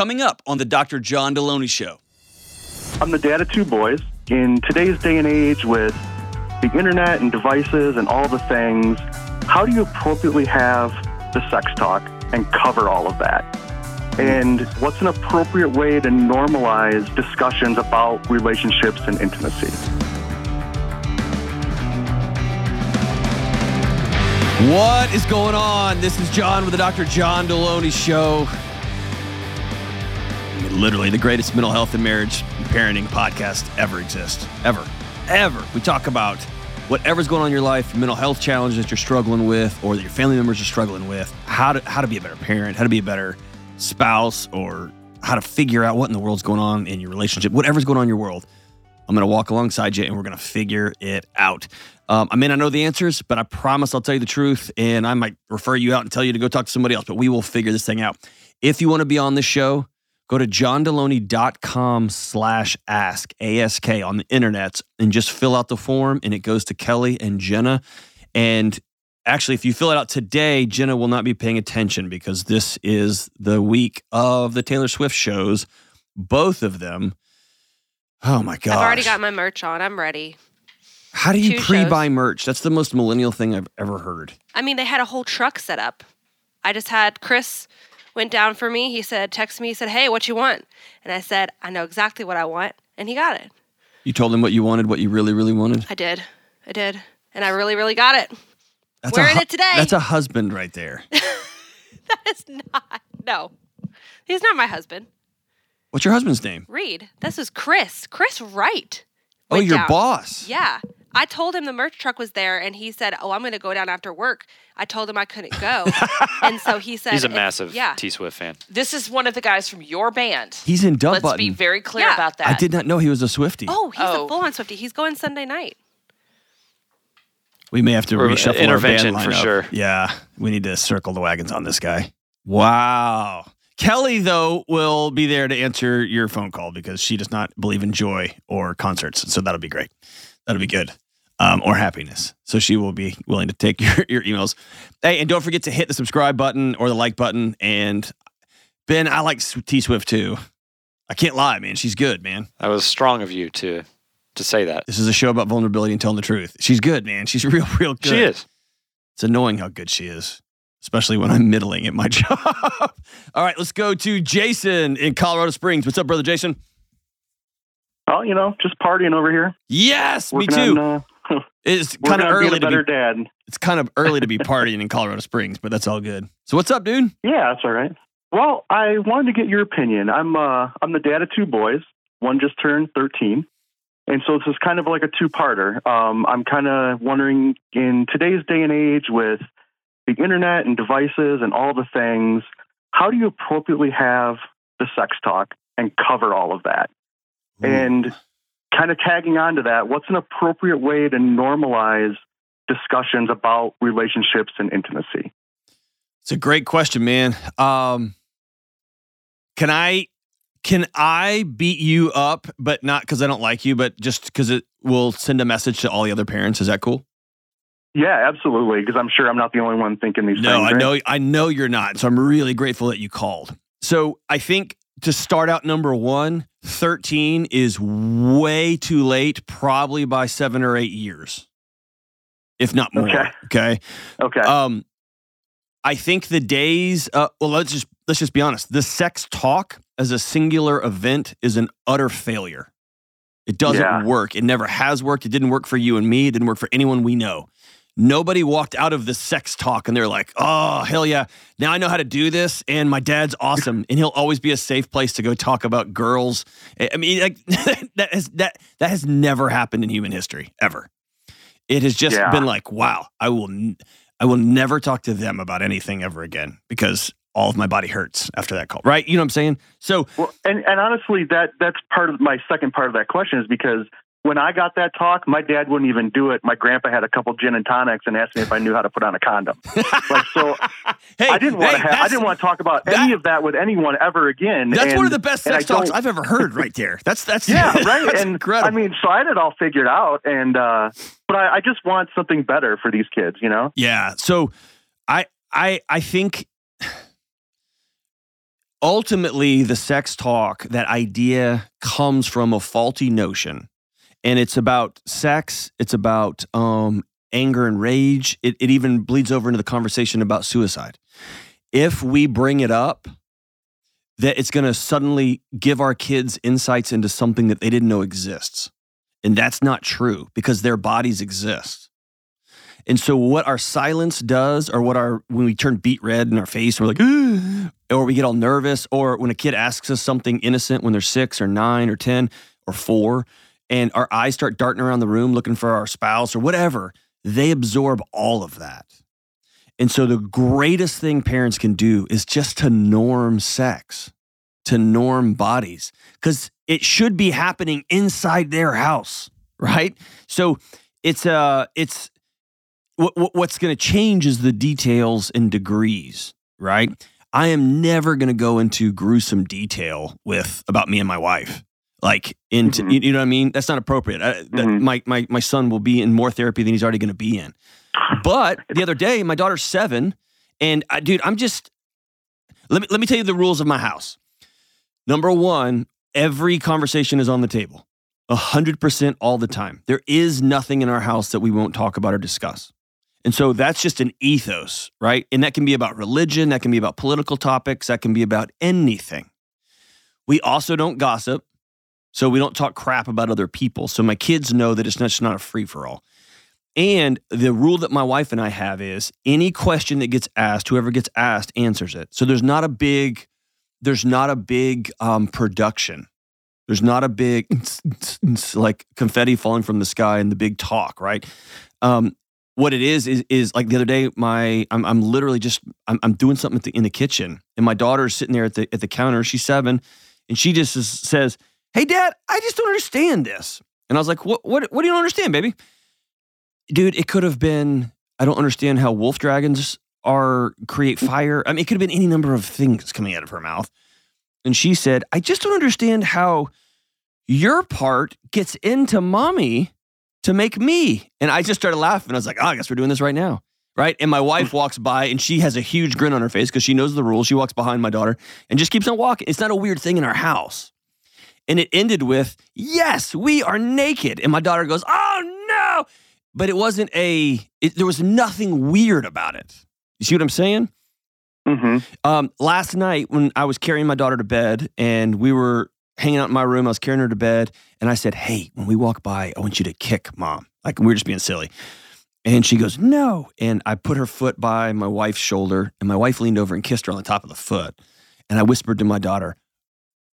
coming up on the Dr. John Delony Show. I'm the dad of two boys. In today's day and age, with the internet and devices and all the things, how do you appropriately have the sex talk and cover all of that? And what's an appropriate way to normalize discussions about relationships and intimacy? What is going on? This is John with the Dr. John Delony Show. Literally the greatest mental health and marriage and parenting podcast ever exists. Ever. Ever. We talk about whatever's going on in your life, mental health challenges that you're struggling with or that your family members are struggling with, how to how to be a better parent, how to be a better spouse, or how to figure out what in the world's going on in your relationship, whatever's going on in your world. I'm going to walk alongside you and we're going to figure it out. Um, I may not know the answers, but I promise I'll tell you the truth. And I might refer you out and tell you to go talk to somebody else, but we will figure this thing out. If you want to be on this show, go to johndelony.com slash ask, ASK on the internet, and just fill out the form. And it goes to Kelly and Jenna. And actually, if you fill it out today, Jenna will not be paying attention because this is the week of the Taylor Swift shows, both of them. Oh my god! I've already got my merch on. I'm ready. How do you two pre-buy shows. merch? That's the most millennial thing I've ever heard. I mean, they had a whole truck set up. I just had Chris went down for me. He said, text me. He said, "Hey, what you want?" And I said, "I know exactly what I want," and he got it. You told him what you wanted, what you really, really wanted. I did. I did, and I really, really got it. That's Wearing a, hu- it today. That's a husband right there. That is not. No, he's not my husband. What's your husband's name? Reed. This is Chris. Chris Wright. Oh, your down. boss. Yeah. I told him the merch truck was there and he said, Oh, I'm going to go down after work. I told him I couldn't go. and so he said, He's a massive Yeah. T Swift fan. This is one of the guys from your band. He's in Dub Let's Button. be very clear Yeah. about that. I did not know he was a Swifty. Oh, he's Oh. a full on Swifty. He's going Sunday night. we may have to Or reshuffle intervention our band for sure. Yeah, we need to circle the wagons on this guy. Wow. Kelly, though, will be there to answer your phone call because she does not believe in joy or concerts. So that'll be great. That'll be good. Um, or happiness. So she will be willing to take your, your emails. Hey, and don't forget to hit the subscribe button or the like button. And Ben, I like T Swift too. I can't lie, man. She's good, man. That was strong of you to to say that. This is a show about vulnerability and telling the truth. She's good, man. She's real, real good. She is. It's annoying how good she is, especially when I'm middling at my job. All right, let's go to Jason in Colorado Springs. What's up, brother Jason? Oh, you know, just partying over here. Yes, me too. On, uh, it's kind of early a to be. dad. It's kind of early to be partying in Colorado Springs, but that's all good. So what's up, dude? Yeah, that's all right. Well, I wanted to get your opinion. I'm uh, I'm the dad of two boys. One just turned 13, and so this is kind of like a two-parter. Um, I'm kind of wondering, in today's day and age, with the internet and devices and all the things, how do you appropriately have the sex talk and cover all of that? And kind of tagging on to that, what's an appropriate way to normalize discussions about relationships and intimacy? It's a great question, man. Um, can I can I beat you up, but not because I don't like you, but just because it will send a message to all the other parents? Is that cool? Yeah, absolutely. Because I'm sure I'm not the only one thinking these No, things. I right? know I know you're not. So I'm really grateful that you called. So I think to start out number one, 13 is way too late, probably by seven or eight years. If not more. Okay. okay? Okay. Um, I think the days. Uh, well, let's just let's just be honest. The sex talk as a singular event is an utter failure. It doesn't Yeah. work. It never has worked. It didn't work for you and me. It didn't work for anyone we know. Nobody walked out of the sex talk and they're like, "Oh hell yeah! Now I know how to do this, and my dad's awesome, and he'll always be a safe place to go talk about girls." I mean, like that has that that has never happened in human history ever. It has just Yeah. been like, wow, I will, n- I will never talk to them about anything ever again because all of my body hurts after that call. Right? You know what I'm saying? So well, and, and honestly, that that's part of my second part of that question is because when I got that talk, my dad wouldn't even do it. My grandpa had a couple gin and tonics and asked me if I knew how to put on a condom. like so, hey, I didn't want hey, to. have I didn't want to talk about that- any of that with anyone ever again. That's and, one of the best sex talks I've ever heard. Right there. That's that's Yeah, right. that's and incredible. I mean, so I had it all figured out, and uh, but I, I just want something better for these kids, you know. Yeah. So I I I think ultimately the sex talk, that idea comes from a faulty notion. And it's about sex, it's about um, anger and rage. It, it even bleeds over into the conversation about suicide. If we bring it up, that it's going to suddenly give our kids insights into something that they didn't know exists. And that's not true because their bodies exist. And so what our silence does, or what our when we turn beet red in our face, we're like, or we get all nervous, or when a kid asks us something innocent when they're six or nine or ten or four, and our eyes start darting around the room looking for our spouse or whatever, they absorb all of that. And so the greatest thing parents can do is just to norm sex, to norm bodies, because it should be happening inside their house, right? So it's uh it's what, what's going to change is the details and degrees, right? I am never going to go into gruesome detail with about me and my wife. Like into mm-hmm. you know what I mean? That's not appropriate. I, mm-hmm. my my my son will be in more therapy than he's already going to be in. But the other day, my daughter's seven, and I, dude, I'm just let me let me tell you the rules of my house. Number one, every conversation is on the table, hundred percent all the time. There is nothing in our house that we won't talk about or discuss. And so that's just an ethos, right? And that can be about religion, that can be about political topics, that can be about anything. We also don't gossip. So we don't talk crap about other people. So my kids know that it's not just not a free for all. And the rule that my wife and I have is any question that gets asked, whoever gets asked answers it. So there's not a big, there's not a big um, production. There's not a big like confetti falling from the sky and the big talk, right? Um, what it is is is like the other day my i'm, I'm literally just I'm, I'm doing something the, in the kitchen and my daughter's sitting there at the at the counter she's seven and she just says hey dad i just don't understand this and i was like what what what do you don't understand baby dude it could have been i don't understand how wolf dragons are create mm. fire i mean it could have been any number of things coming out of her mouth and she said i just don't understand how your part gets into mommy to make me. And I just started laughing. I was like, oh, I guess we're doing this right now. Right. And my wife walks by and she has a huge grin on her face because she knows the rules. She walks behind my daughter and just keeps on walking. It's not a weird thing in our house. And it ended with, yes, we are naked. And my daughter goes, oh no. But it wasn't a, it, there was nothing weird about it. You see what I'm saying? Mm-hmm. Um, last night when I was carrying my daughter to bed and we were hanging out in my room. I was carrying her to bed, and I said, "Hey, when we walk by, I want you to kick mom." Like we were just being silly. And she goes, "No." And I put her foot by my wife's shoulder, and my wife leaned over and kissed her on the top of the foot. And I whispered to my daughter,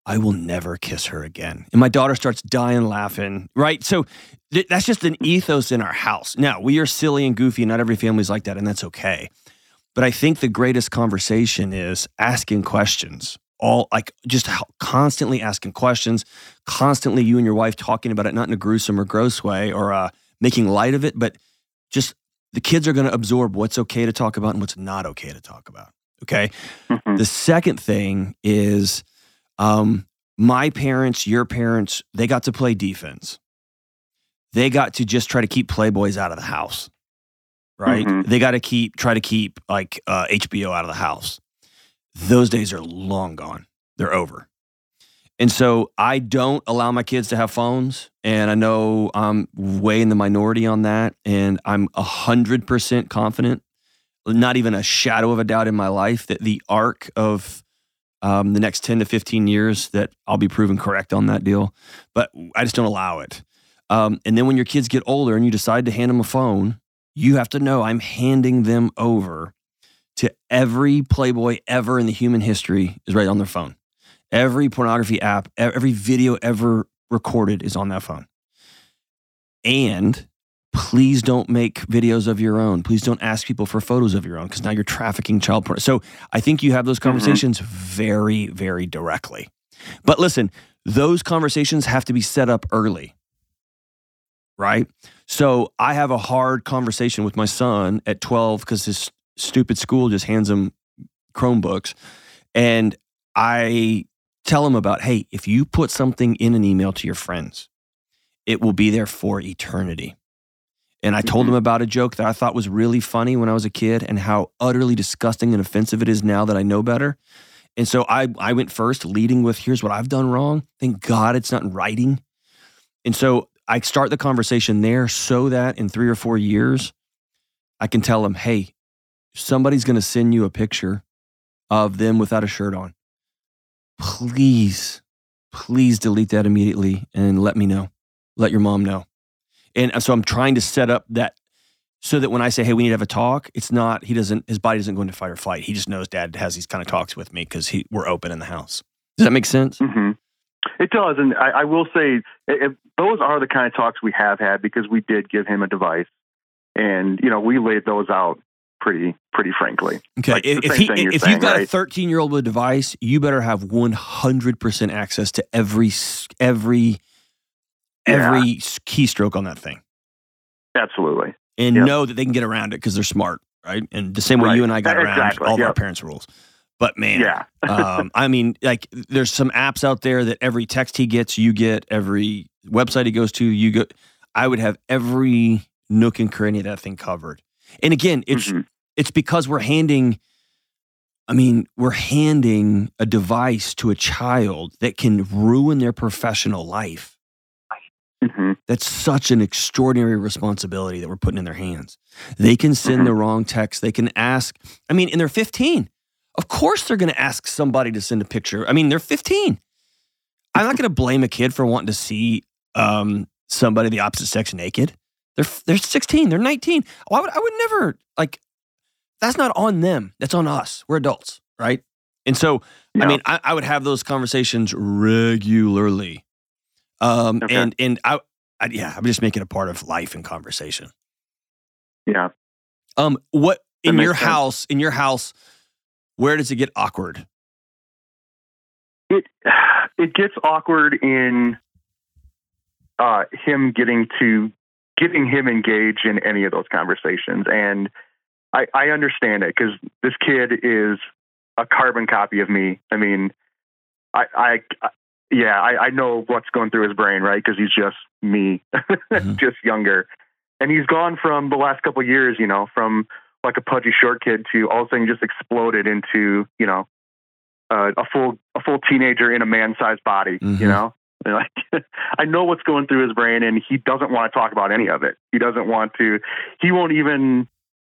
"I will never kiss her again." And my daughter starts dying laughing. Right? So th- that's just an ethos in our house. Now we are silly and goofy, and not every family's like that, and that's okay. But I think the greatest conversation is asking questions all like just constantly asking questions, constantly you and your wife talking about it, not in a gruesome or gross way or uh, making light of it, but just the kids are going to absorb what's okay to talk about and what's not okay to talk about. Okay. Mm-hmm. The second thing is um, my parents, your parents, they got to play defense. They got to just try to keep Playboys out of the house, right? Mm-hmm. They got to keep, try to keep like uh, HBO out of the house those days are long gone. They're over. And so I don't allow my kids to have phones. And I know I'm way in the minority on that. And I'm 100% confident, not even a shadow of a doubt in my life, that the arc of um, the next 10 to 15 years that I'll be proven correct on that deal. But I just don't allow it. Um, and then when your kids get older and you decide to hand them a phone, you have to know I'm handing them over to every Playboy ever in the human history is right on their phone. Every pornography app, every video ever recorded is on that phone. And please don't make videos of your own. Please don't ask people for photos of your own because now you're trafficking child porn. So I think you have those mm-hmm. conversations mm-hmm. very, very directly. But listen, those conversations have to be set up early, right? So I have a hard conversation with my son at 12 because his stupid school just hands him Chromebooks. And I tell him about, hey, if you put something in an email to your friends, it will be there for eternity. And I told mm-hmm. them about a joke that I thought was really funny when I was a kid and how utterly disgusting and offensive it is now that I know better. And so I I went first, leading with here's what I've done wrong. Thank God it's not in writing. And so I start the conversation there so that in three or four years, I can tell them, hey, somebody's going to send you a picture of them without a shirt on. Please, please delete that immediately and let me know. Let your mom know. And so I'm trying to set up that so that when I say, hey, we need to have a talk, it's not, he doesn't, his body doesn't go into fight or flight. He just knows dad has these kind of talks with me because we're open in the house. Does that make sense? hmm It does. And I, I will say, it, those are the kind of talks we have had because we did give him a device. And, you know, we laid those out pretty, pretty frankly. Okay. Like the if he, if saying, you've got a 13 year old with a device, you better have 100% access to every, s- every, Yeah. keystroke on that thing Absolutely. and Yep. know that they can get around it because they're smart. Right. And the same way Right. you and I got around Exactly, all of our parents' rules. But man, Yeah. um, I mean, like, there's some apps out there that every text he gets, you get. Every website he goes to, you go. I would have every nook and cranny of that thing covered. And again, it's Mhm. it's because we're handing. I mean, we're handing a device to a child that can ruin their professional life. Mhm. That's such an extraordinary responsibility that we're putting in their hands. They can send Mhm. the wrong text. They can ask. I mean, and they're 15. Of course, they're going to ask somebody to send a picture. I mean, they're 15. I'm not going to blame a kid for wanting to see um, somebody the opposite sex naked. They're they're 16. They're 19. Why would I would never like? That's not on them. That's on us. We're adults, right? And so, I mean, I, I would have those conversations regularly. Um, Okay. and and I, I yeah, I'm just making a part of life and conversation. yeah. Um, what That in your sense. house? In your house, where does it get awkward? It it gets awkward in uh, him getting to getting him engaged in any of those conversations, and I, I understand it because this kid is a carbon copy of me. I mean, I, I, I yeah, I, I know what's going through his brain, right? Because he's just me, Mhm. just younger, and he's gone from the last couple of years, you know, from like a pudgy short kid to all of a sudden just exploded into, you know, uh, a full a full teenager in a man sized body. Mhm. You know, And, like I know what's going through his brain, and he doesn't want to talk about any of it. He doesn't want to. He won't even.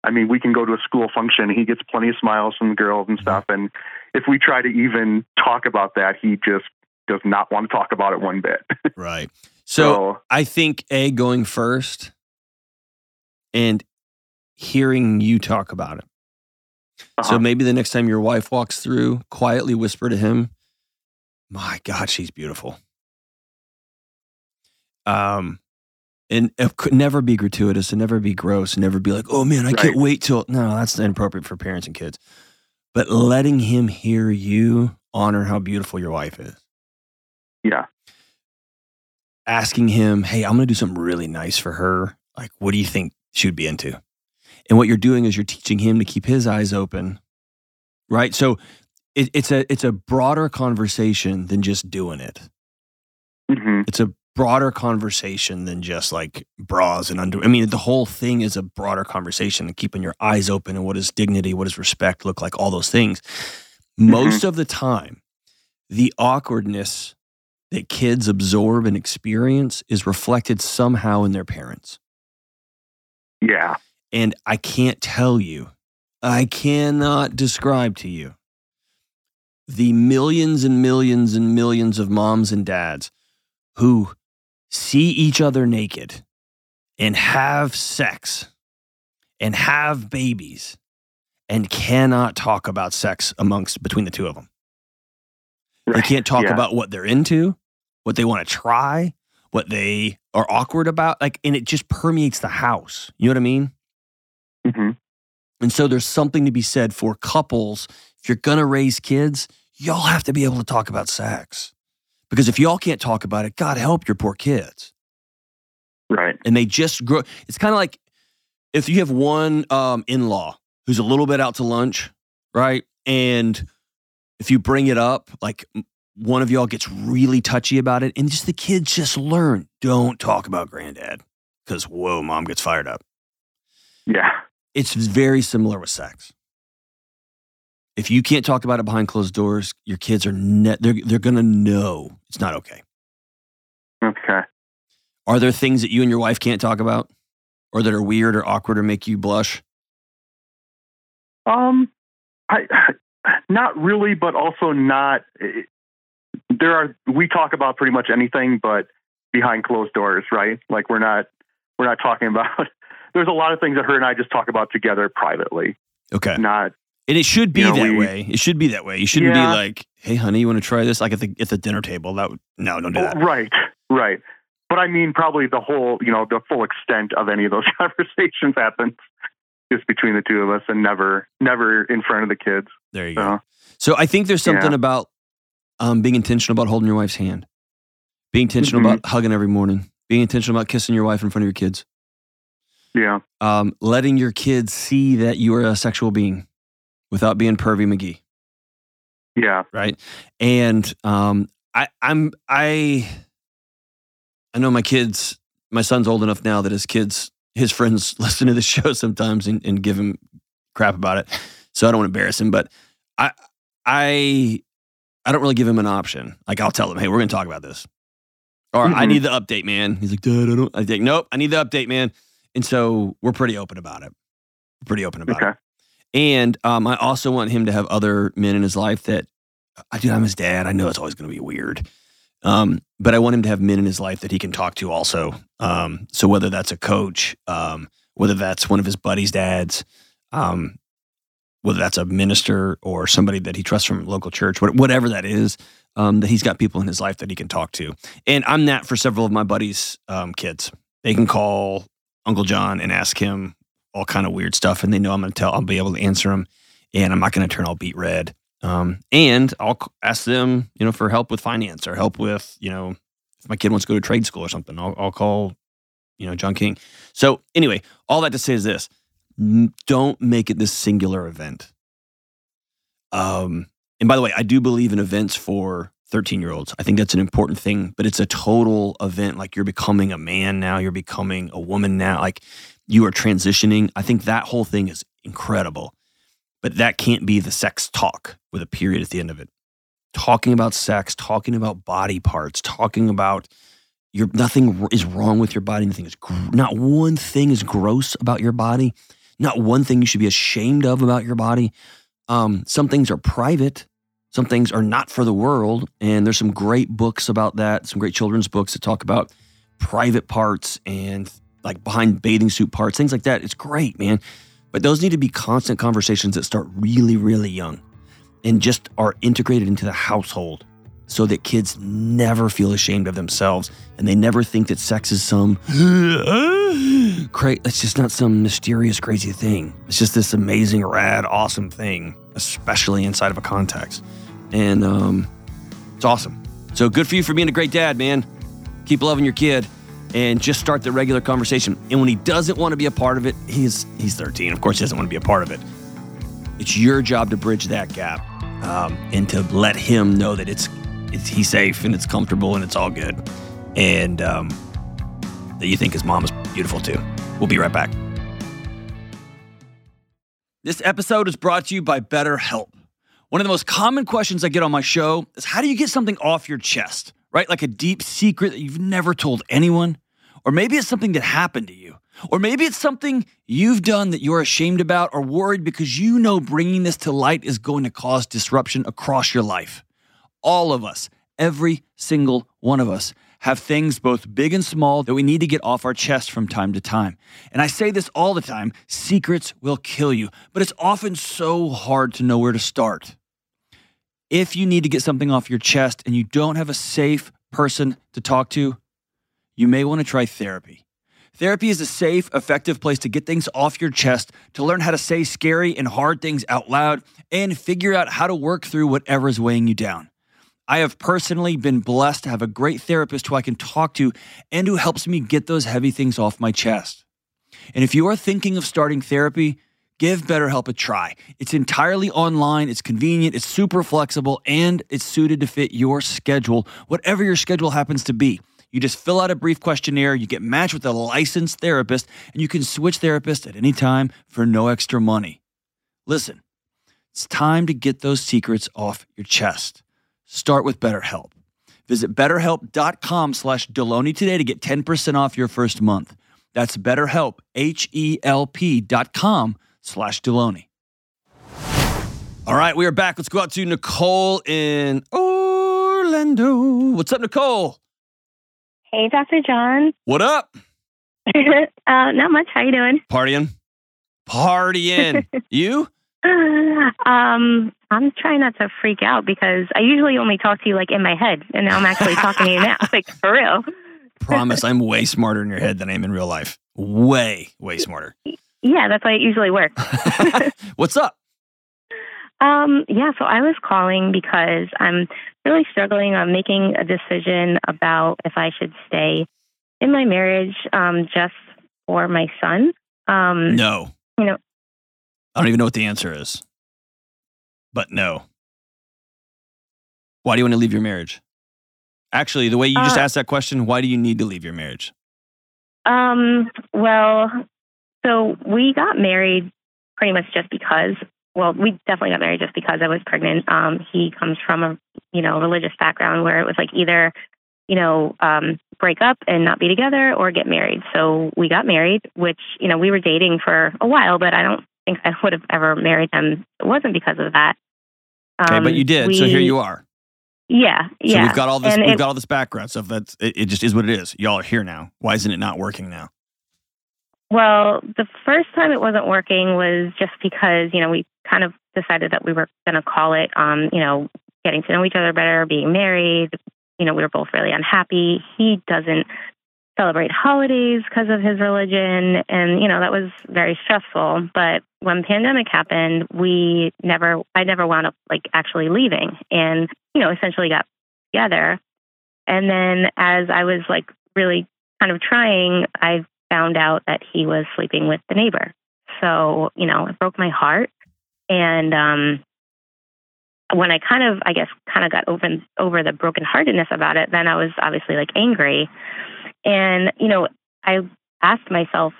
I mean, we can go to a school function. He gets plenty of smiles from the girls and stuff. And if we try to even talk about that, he just does not want to talk about it one bit. Right. So I think a going first and hearing you talk about it. So uh-huh. maybe the next time your wife walks through, quietly whisper to him, "My God, she's beautiful." Um, and it could never be gratuitous and never be gross and never be like, "Oh man, I can't wait till." No, that's inappropriate for parents and kids. But letting him hear you honor how beautiful your wife is. Yeah, asking him, "Hey, I'm going to do something really nice for her. Like, what do you think she would be into?" And what you're doing is you're teaching him to keep his eyes open, right? So it, it's a it's a broader conversation than just doing it. hmm It's a broader conversation than just like bras and under. I mean, the whole thing is a broader conversation and keeping your eyes open and what does dignity, what does respect look like, all those things. Most of the time, the awkwardness that kids absorb and experience is reflected somehow in their parents. yeah, And I can't tell you, I cannot describe to you the millions and millions and millions of moms and dads who see each other naked and have sex and have babies and cannot talk about sex amongst between the two of them. They can't talk Yeah. about what they're into, what they want to try, what they are awkward about. Like, and it just permeates the house. You know what I mean? hmm And so there's something to be said for couples. If you're going to raise kids, y'all have to be able to talk about sex. Because if y'all can't talk about it, God help your poor kids. right, And they just grow. It's kind of like if you have one um, in law who's a little bit out to lunch, right? And if you bring it up, like one of y'all gets really touchy about it, and just the kids just learn don't talk about granddad because, whoa, mom gets fired up yeah, it's very similar with sex. If you can't talk about it behind closed doors, your kids are ne- they're they're gonna know it's not okay. Okay. Are there things that you and your wife can't talk about, or that are weird or awkward or make you blush? Um, I not really, but also not. There are we talk about pretty much anything, but behind closed doors, right? Like we're not we're not talking about. There's a lot of things that her and I just talk about together privately, Okay, not and it should be You know, that we- way. It should be that way. You shouldn't Yeah. be like, "Hey, honey, you want to try this?" Like at the at the dinner table. That would no, don't do that. Oh, right, right. But I mean, probably the whole, you know, the full extent of any of those conversations happens just between the two of us, and never, never in front of the kids. There you go. So So I think there's something Yeah. about um, being intentional about holding your wife's hand, being intentional Mhm. about hugging every morning, being intentional about kissing your wife in front of your kids, yeah, um, letting your kids see that you are a sexual being without being pervy McGee, yeah, right? And um, I, I'm I I know my kids. My son's old enough now that his kids, his friends, listen to the show sometimes and, and give him crap about it. So I don't want to embarrass him, but I I I don't really give him an option. Like I'll tell him, hey, we're gonna talk about this. Or I Mhm. need the update, man. He's like, Dad, I don't I think, nope, I need the update, man. And so we're pretty open about it. We're pretty open about okay, it. And um, I also want him to have other men in his life that I do. I'm his dad. I know it's always going to be weird. Um, but I want him to have men in his life that he can talk to also. Um, so whether that's a coach, um, whether that's one of his buddies' dads, um, whether that's a minister or somebody that he trusts from local church, whatever that is, um, that he's got people in his life that he can talk to. And I'm that for several of my buddies' um, kids. They can call Uncle John and ask him all kind of weird stuff, and they know I'm going to tell. I'll be able to answer them, and I'm not going to turn all beet red. Um, and I'll ask them, you know, for help with finance or help with, you know, if my kid wants to go to trade school or something, I'll, I'll call, you know, John King. So anyway, all that to say is this: don't make it this singular event. Um, and by the way, I do believe in events for 13 year olds. I think that's an important thing, but it's a total event. Like you're becoming a man now, you're becoming a woman now, like you are transitioning. I think that whole thing is incredible, but that can't be the sex talk with a period at the end of it. Talking about sex, talking about body parts, talking about your nothing is wrong with your body. Nothing is not one thing is gross about your body. Not one thing you should be ashamed of about your body. Um, some things are private. Some things are not for the world. And there's some great books about that, some great children's books that talk about private parts and like behind bathing suit parts, things like that. It's great, man. But those need to be constant conversations that start really, really young and just are integrated into the household so that kids never feel ashamed of themselves and they never think that sex is some cra- it's just not some mysterious crazy thing. It's just this amazing rad awesome thing especially inside of a context. And um, it's awesome. So good for you for being a great dad man. Keep loving your kid and just start the regular conversation. And when he doesn't want to be a part of it he's he's 13 of course he doesn't want to be a part of it. It's your job to bridge that gap um, and to let him know that it's, it's he's safe and it's comfortable and it's all good. And um, that you think his mom is beautiful too. We'll be right back. This episode is brought to you by betterhelp. One of the most common questions i get on my show is how do you get something off your chest right? Like a deep secret that you've never told anyone? Or maybe it's something that happened to you. Or maybe it's something you've done that you're ashamed about or worried because you know bringing this to light is going to cause disruption across your life. All of us, every single one of us, have things both big and small that we need to get off our chest from time to time. And I say this all the time secrets will kill you, but it's often so hard to know where to start. If you need to get something off your chest and you don't have a safe person to talk to, you may want to try therapy. Therapy is a safe, effective place to get things off your chest, to learn how to say scary and hard things out loud, and figure out how to work through whatever is weighing you down. I have personally been blessed to have a great therapist who I can talk to and who helps me get those heavy things off my chest. And if you are thinking of starting therapy, give BetterHelp a try. It's entirely online, it's convenient, it's super flexible, and it's suited to fit your schedule, whatever your schedule happens to be. You just fill out a brief questionnaire, you get matched with a licensed therapist, and you can switch therapists at any time for no extra money. Listen, It's time to get those secrets off your chest. Start with BetterHelp. Visit betterhelp.com slash Delony today to get 10% off your first month. That's betterhelp, H-E-L-P dot com slash Delony. All right, we are back. Let's go out to Nicole in Orlando. What's up, Nicole? Hey, Dr. John. What up? uh, not much. How you doing? Partying? Partying. you? Um, I'm trying not to freak out because I usually only talk to you like in my head, and now I'm actually talking to you now, like for real. Promise I'm way smarter in your head than I am in real life. Way, way smarter. Yeah, that's why it usually works. What's up? Um, yeah, so I was calling because I'm really struggling on making a decision about if I should stay in my marriage um, just for my son. Um, No. You know- I don't even know what the answer is. But no. Why do you want to leave your marriage? Actually, the way you just Uh, asked that question, why do you need to leave your marriage? Um, well, so we got married pretty much just because. Well, we definitely got married just because I was pregnant. Um, he comes from a you know religious background where it was like either you know um, break up and not be together or get married. So we got married, which you know we were dating for a while, but I don't think I would have ever married him. It wasn't because of that. Okay, but you did. so here you are. Yeah, yeah. So we've got all this And we've it- got all this background stuff. That's it, it just is what it is. Y'all are here now. Why isn't it not working now? Well, the first time it wasn't working was just because, you know, we kind of decided that we were going to call it, um, you know, getting to know each other better, being married. You know, we were both really unhappy. He doesn't celebrate holidays because of his religion. And, you know, that was very stressful. But when pandemic happened, we never, I never wound up like actually leaving and, you know, essentially got together. And then as I was like really kind of trying, I found out that he was sleeping with the neighbor. So, you know, it broke my heart. And um, when I kind of, I guess, kind of got open over the brokenheartedness about it, then I was obviously like angry. And, you know, I asked myself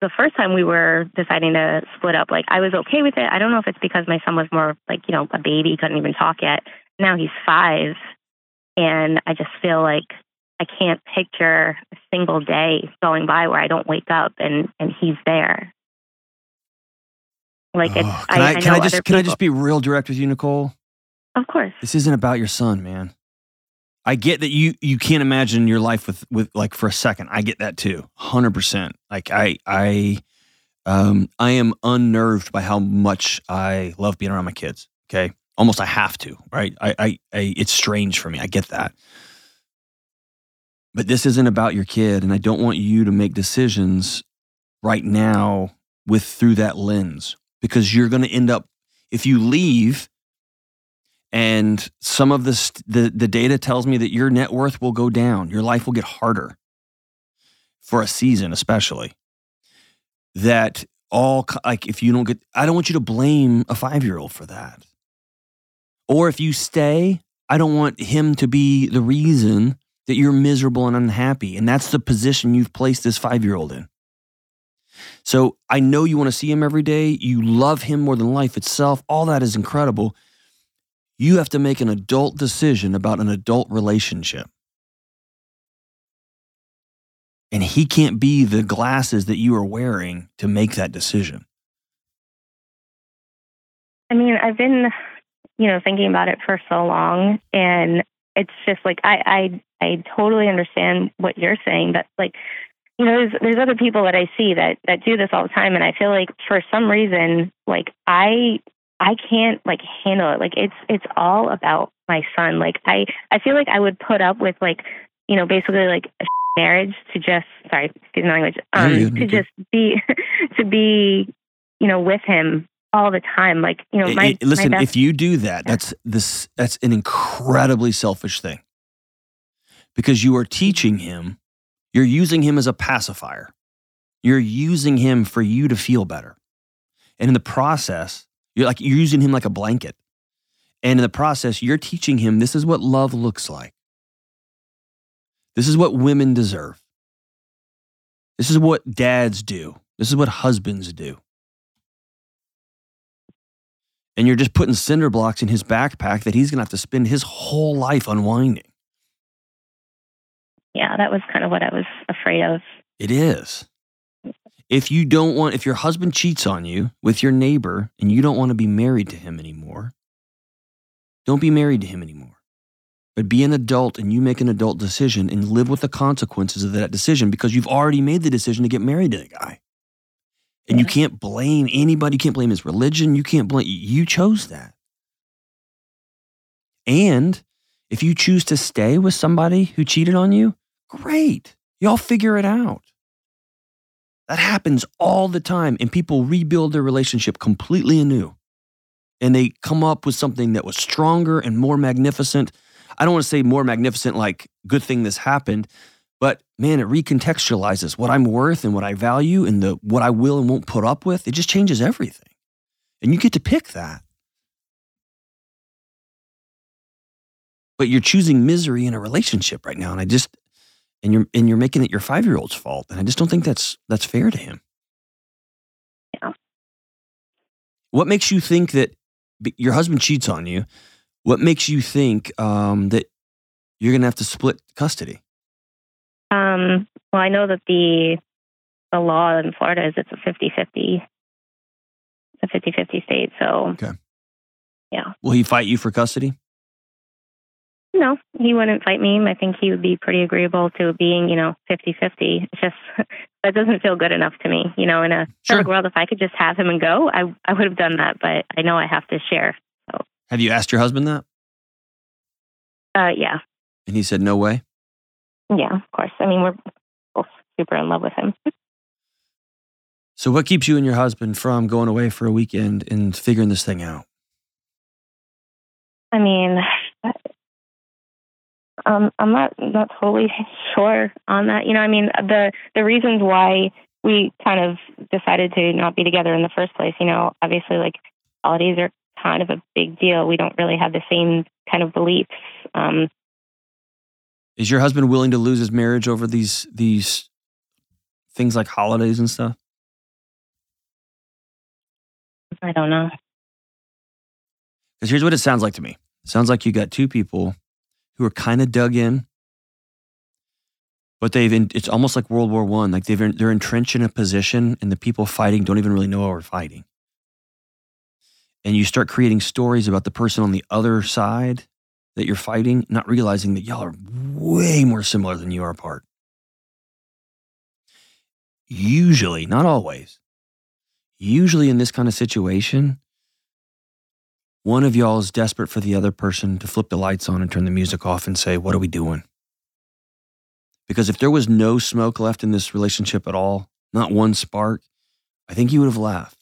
the first time we were deciding to split up, like I was okay with it. I don't know if it's because my son was more like, you know, a baby, couldn't even talk yet. Now he's five. And I just feel like I can't picture a single day going by where I don't wake up and and he's there. Like it's, Oh, can I, I, can I just other can I just be real direct with you, Nicole? Of course. This isn't about your son, man. I get that you you can't imagine your life with with like for a second. I get that too, hundred percent. Like I I um I am unnerved by how much I love being around my kids. Okay, almost I have to. Right? I I, I it's strange for me. I get that. But this isn't about your kid, and I don't want you to make decisions right now with through that lens because you're going to end up if you leave and some of this the, the data tells me that your net worth will go down. Your life will get harder for a season especially. That all like if you don't get i don't want you to blame a five year old for that. Or if you stay i don't want him to be the reason that you're miserable and unhappy. And that's the position you've placed this five year old in. So i know you want to see him every day. You love him more than life itself. All that is incredible you have to make an adult decision about an adult relationship. And he can't be the glasses that you are wearing to make that decision. I mean, I've been, you know, thinking about it for so long, and it's just like I, I, I totally understand what you're saying. But like, you know, there's there's other people that I see that that do this all the time, and I feel like for some reason, like I, I can't like handle it. Like it's it's all about my son. Like I, I feel like I would put up with like, you know, basically like a marriage to just sorry, excuse my language, um, you're to just be to be, you know, with him all the time. Like, you know, my it- listen, my best, if you do that, that's this that's an incredibly selfish thing. Because you are teaching him, you're using him as a pacifier. You're using him for you to feel better. And in the process, you're like you're using him like a blanket. And in the process, you're teaching him this is what love looks like. This is what women deserve. This is what dads do. This is what husbands do. And you're just putting cinder blocks in his backpack that he's going to have to spend his whole life unwinding. Yeah, that was kind of what I was afraid of. It is. If you don't want, if your husband cheats on you with your neighbor and you don't want to be married to him anymore, don't be married to him anymore. But be an adult and you make an adult decision and live with the consequences of that decision because you've already made the decision to get married to the guy. And you can't blame anybody. You can't blame his religion. You can't blame, you chose that. And if you choose to stay with somebody who cheated on you, great. Y'all figure it out. That happens all the time. And people rebuild their relationship completely anew. And they come up with something that was stronger and more magnificent. I don't want to say more magnificent, like, good thing this happened, but man, it recontextualizes what I'm worth and what I value and the what I will and won't put up with. It just changes everything. And you get to pick that. But you're choosing misery in a relationship right now. And I just and you're and you're making it your five year old's fault. And I just don't think that's that's fair to him. Yeah. What makes you think that your husband cheats on you? What makes you think um, that you're going to have to split custody? Um, well, I know that the the law in Florida is it's a 50-50. It's a 50-50 state. So okay. yeah. Will he fight you for custody? No, he wouldn't fight me. I think he would be pretty agreeable to being, you know, 50-50. It's just that doesn't feel good enough to me. You know, in a Sure. perfect world, if I could just have him and go, I I would have done that. But I know I have to share. Have you asked your husband that? Uh, yeah, And he said, no way. yeah, of course. I mean, we're both super in love with him. So, what keeps you and your husband from going away for a weekend and figuring this thing out? I mean, um, I'm not not totally sure on that. You know, I mean, the the reasons why we kind of decided to not be together in the first place. You know, obviously, like holidays are kind of a big deal. We don't really have the same kind of beliefs. Um, Is your husband willing to lose his marriage over these these things like holidays and stuff? I don't know. Because here's what it sounds like to me. It sounds like you got two people who are kind of dug in, but they've in, it's almost like World War One. Like they've they're entrenched in a position, and the people fighting don't even really know what we're fighting. And you start creating stories about the person on the other side that you're fighting, not realizing that y'all are way more similar than you are apart. Usually, not always. Usually, in this kind of situation, one of y'all is desperate for the other person to flip the lights on and turn the music off and say, What are we doing? Because if there was no smoke left in this relationship at all, not one spark, I think you would have laughed.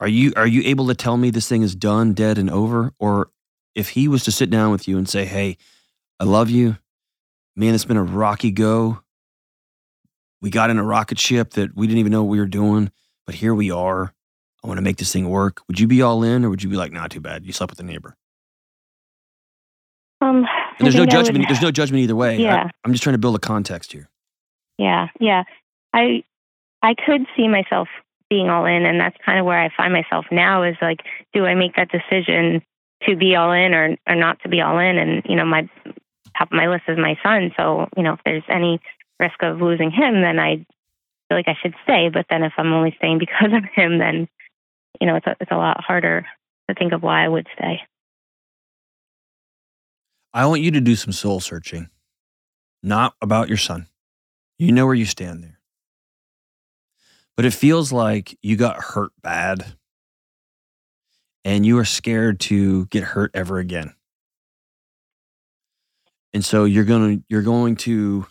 Are you are you able to tell me this thing is done, dead, and over? Or if he was to sit down with you and say, Hey, I love you. Man, it's been a rocky go. We got in a rocket ship that we didn't even know what we were doing, but here we are. I want to make this thing work. Would you be all in, or would you be like, "Not too bad. You slept with the neighbor." Um, there's no I would- judgment. There's no judgment either way. Yeah. I, am just trying to build a context here. Yeah, yeah. I I could see myself being all in and that's kind of where I find myself now is like do I make that decision to be all in or or not to be all in and you know my top of my list is my son so you know if there's any risk of losing him then I feel like I should stay but then if I'm only staying because of him then you know it's a, it's a lot harder to think of why I would stay. I want you to do some soul searching, not about your son. You know where you stand there. But it feels like you got hurt bad and you are scared to get hurt ever again. And so you're going to you're going to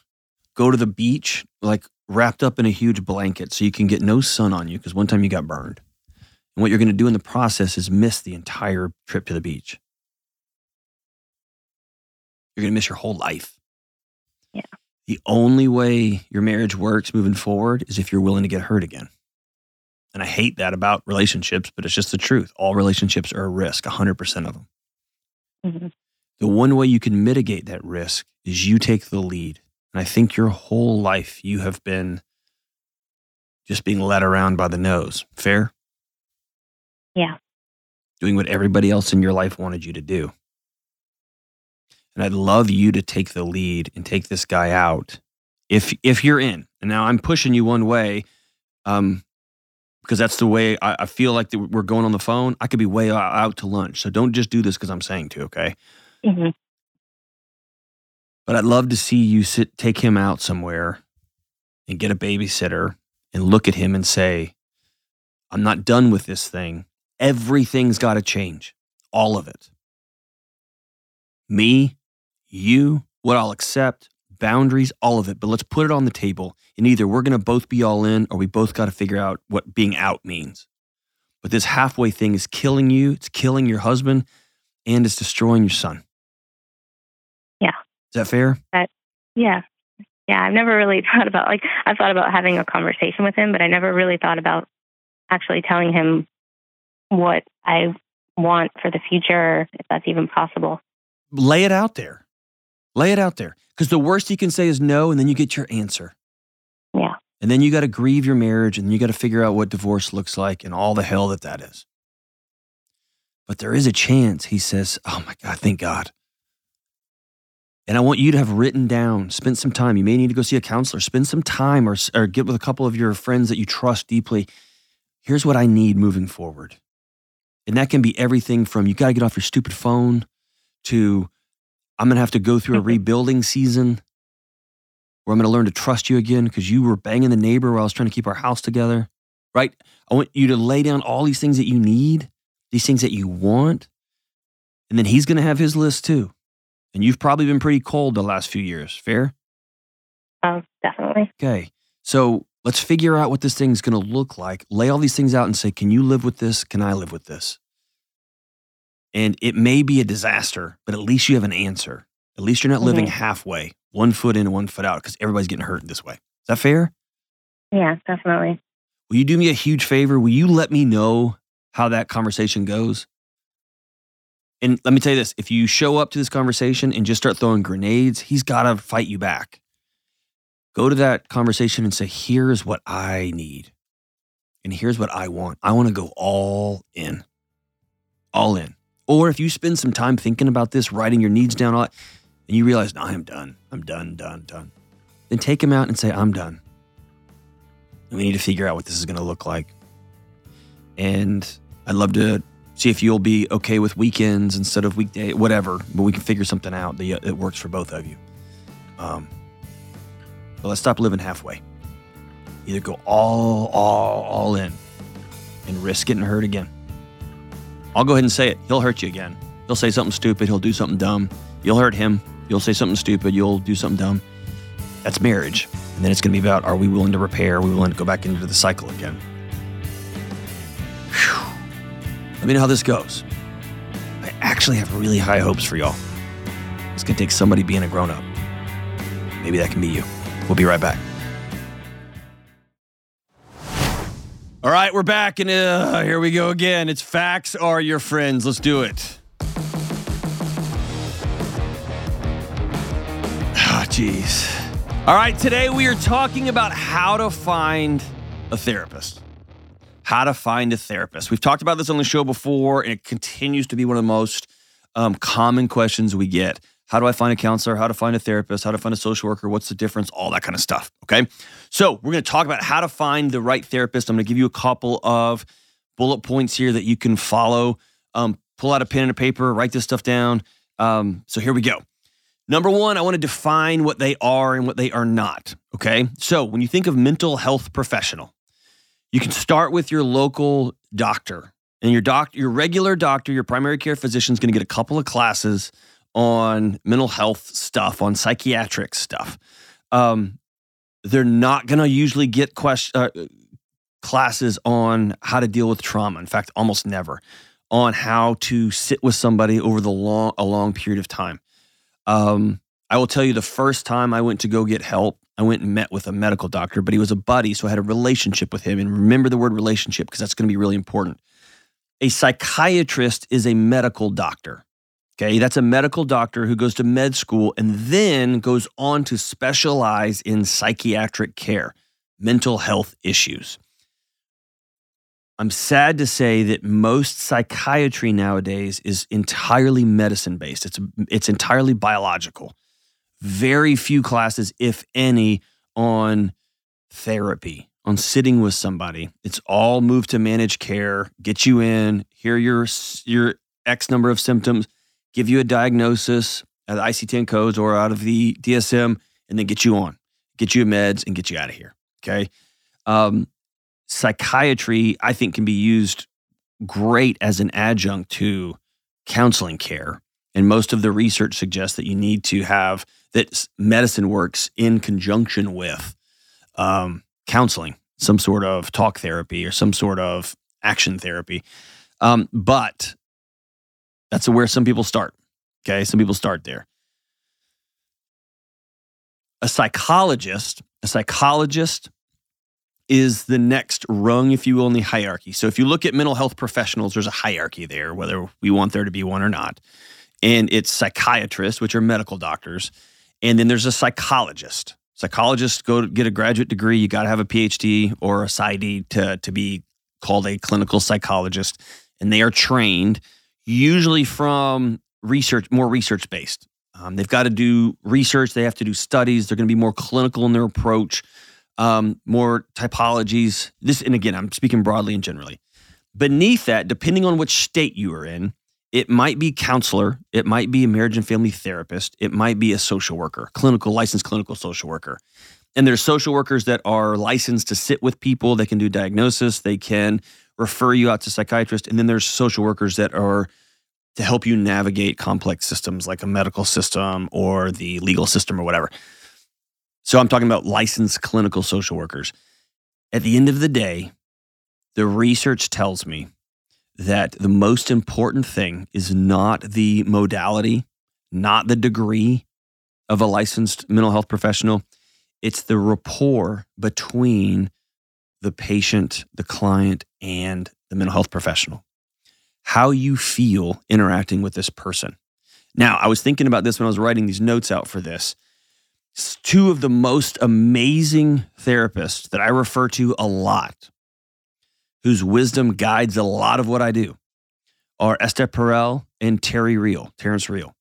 go to the beach like wrapped up in a huge blanket so you can get no sun on you because one time you got burned. And what you're going to do in the process is miss the entire trip to the beach. You're going to miss your whole life. Yeah. The only way your marriage works moving forward is if you're willing to get hurt again. And I hate that about relationships, but it's just the truth. All relationships are a risk, 100% of them. Mhm. The one way you can mitigate that risk is you take the lead. And I think your whole life you have been just being led around by the nose. Fair? Yeah. Doing what everybody else in your life wanted you to do. And I'd love you to take the lead and take this guy out if if you're in. And now I'm pushing you one way, um, because that's the way I, I feel like that we're going on the phone. I could be way out, to lunch, so don't just do this because I'm saying to. Okay. hmm But I'd love to see you sit, take him out somewhere and get a babysitter and look at him and say, I'm not done with this thing. Everything's got to change. All of it. Me, you, what I'll accept, boundaries, all of it. But let's put it on the table. And either we're going to both be all in or we both got to figure out what being out means. But this halfway thing is killing you, it's killing your husband, and it's destroying your son. Yeah. Is that fair? Yeah. Yeah. I've never really thought about like I've thought about having a conversation with him, but I never really thought about actually telling him what I want for the future, if that's even possible. lay it out there. Lay it out there. Because the worst he can say is no, and then you get your answer. Yeah. And then you got to grieve your marriage and you got to figure out what divorce looks like and all the hell that that is. But there is a chance, he says, Oh my God, thank God. And I want you to have written down, spend some time. You may need to go see a counselor, spend some time or, or get with a couple of your friends that you trust deeply. Here's what I need moving forward. And that can be everything from you got to get off your stupid phone to I'm going to have to go through a rebuilding season where I'm going to learn to trust you again because you were banging the neighbor while I was trying to keep our house together, right? I want you to lay down all these things that you need, these things that you want. And then he's going to have his list too. And you've probably been pretty cold the last few years. Fair? Oh, definitely. Okay. So let's figure out what this thing's going to look like. Lay all these things out and say, can you live with this? Can I live with this? And it may be a disaster, but at least you have an answer. At least you're not living Mhm. halfway, one foot in and one foot out, because everybody's getting hurt this way. Is that fair? Yeah, definitely. Will you do me a huge favor? Will you let me know how that conversation goes? And let me tell you this if you show up to this conversation and just start throwing grenades, he's got to fight you back. Go to that conversation and say, here's what I need. And here's what I want. I want to go all in. All in. Or if you spend some time thinking about this, writing your needs down, all and you realize, no, I'm done. I'm done, done, done. Then take him out and say, I'm done. And we need to figure out what this is going to look like. And I'd love to see if you'll be okay with weekends instead of weekday, whatever. But we can figure something out that that works for both of you. Um, but let's stop living halfway. Either go all, all, all in, and risk getting hurt again. I'll go ahead and say it. He'll hurt you again. He'll say something stupid. He'll do something dumb. You'll hurt him. You'll say something stupid. You'll do something dumb. That's marriage. And then it's going to be about are we willing to repair? Are we willing to go back into the cycle again? Whew. Let me know how this goes. I actually have really high hopes for y'all. It's going to take somebody being a grown up. Maybe that can be you. We'll be right back. All right, we're back, and uh, here we go again. It's facts are your friends. Let's do it. Ah, jeez. All right, today we are talking about how to find a therapist. How to find a therapist. We've talked about this on the show before, and it continues to be one of the most um, common questions we get. How do I find a counselor? How to find a therapist? How to find a social worker? What's the difference? All that kind of stuff. Okay. So, we're going to talk about how to find the right therapist. I'm going to give you a couple of bullet points here that you can follow. Um, pull out a pen and a paper, write this stuff down. Um, so, here we go. Number one, I want to define what they are and what they are not. Okay. So, when you think of mental health professional, you can start with your local doctor. And your doc, your regular doctor, your primary care physician is going to get a couple of classes on mental health stuff, on psychiatric stuff. Um, they're not going to usually get question, uh, classes on how to deal with trauma. In fact, almost never on how to sit with somebody over the long a long period of time. Um, I will tell you the first time I went to go get help, I went and met with a medical doctor, but he was a buddy, so I had a relationship with him. And remember the word relationship because that's going to be really important. A psychiatrist is a medical doctor. Okay, that's a medical doctor who goes to med school and then goes on to specialize in psychiatric care, mental health issues. I'm sad to say that most psychiatry nowadays is entirely medicine based. It's it's entirely biological. Very few classes, if any, on therapy, on sitting with somebody. It's all moved to managed care, get you in, hear your your X number of symptoms, give you a diagnosis of the ICD-10 codes or out of the DSM, and then get you on, get you meds, and get you out of here. Okay. Um, psychiatry, I think, can be used great as an adjunct to counseling care. And most of the research suggests that you need to have that medicine works in conjunction with um, counseling, some sort of talk therapy or some sort of action therapy. Um, but that's where some people start. Okay. Some people start there. A psychologist, a psychologist is the next rung, if you will, in the hierarchy. So if you look at mental health professionals, there's a hierarchy there, whether we want there to be one or not. And it's psychiatrists, which are medical doctors. And then there's a psychologist. Psychologists go get a graduate degree. You got to have a PhD or a PsyD to, to be called a clinical psychologist. And they are trained usually from research, more research based. Um, they've got to do research, they have to do studies, they're going to be more clinical in their approach um, more typologies. This, and again, I'm speaking broadly and generally. Beneath that, depending on which state you are in, it might be counselor, it might be a marriage and family therapist, it might be a social worker, clinical licensed clinical social worker. And there's social workers that are licensed to sit with people, they can do diagnosis, they can refer you out to psychiatrists. and then there's social workers that are to help you navigate complex systems like a medical system or the legal system or whatever. So I'm talking about licensed clinical social workers. At the end of the day, the research tells me that the most important thing is not the modality, not the degree of a licensed mental health professional. It's the rapport between the patient, the client, and the mental health professional. How you feel interacting with this person. Now, I was thinking about this when I was writing these notes out for this two of the most amazing therapists that I refer to a lot, whose wisdom guides a lot of what I do, are Esther Perel and Terry Real, Terrence Real.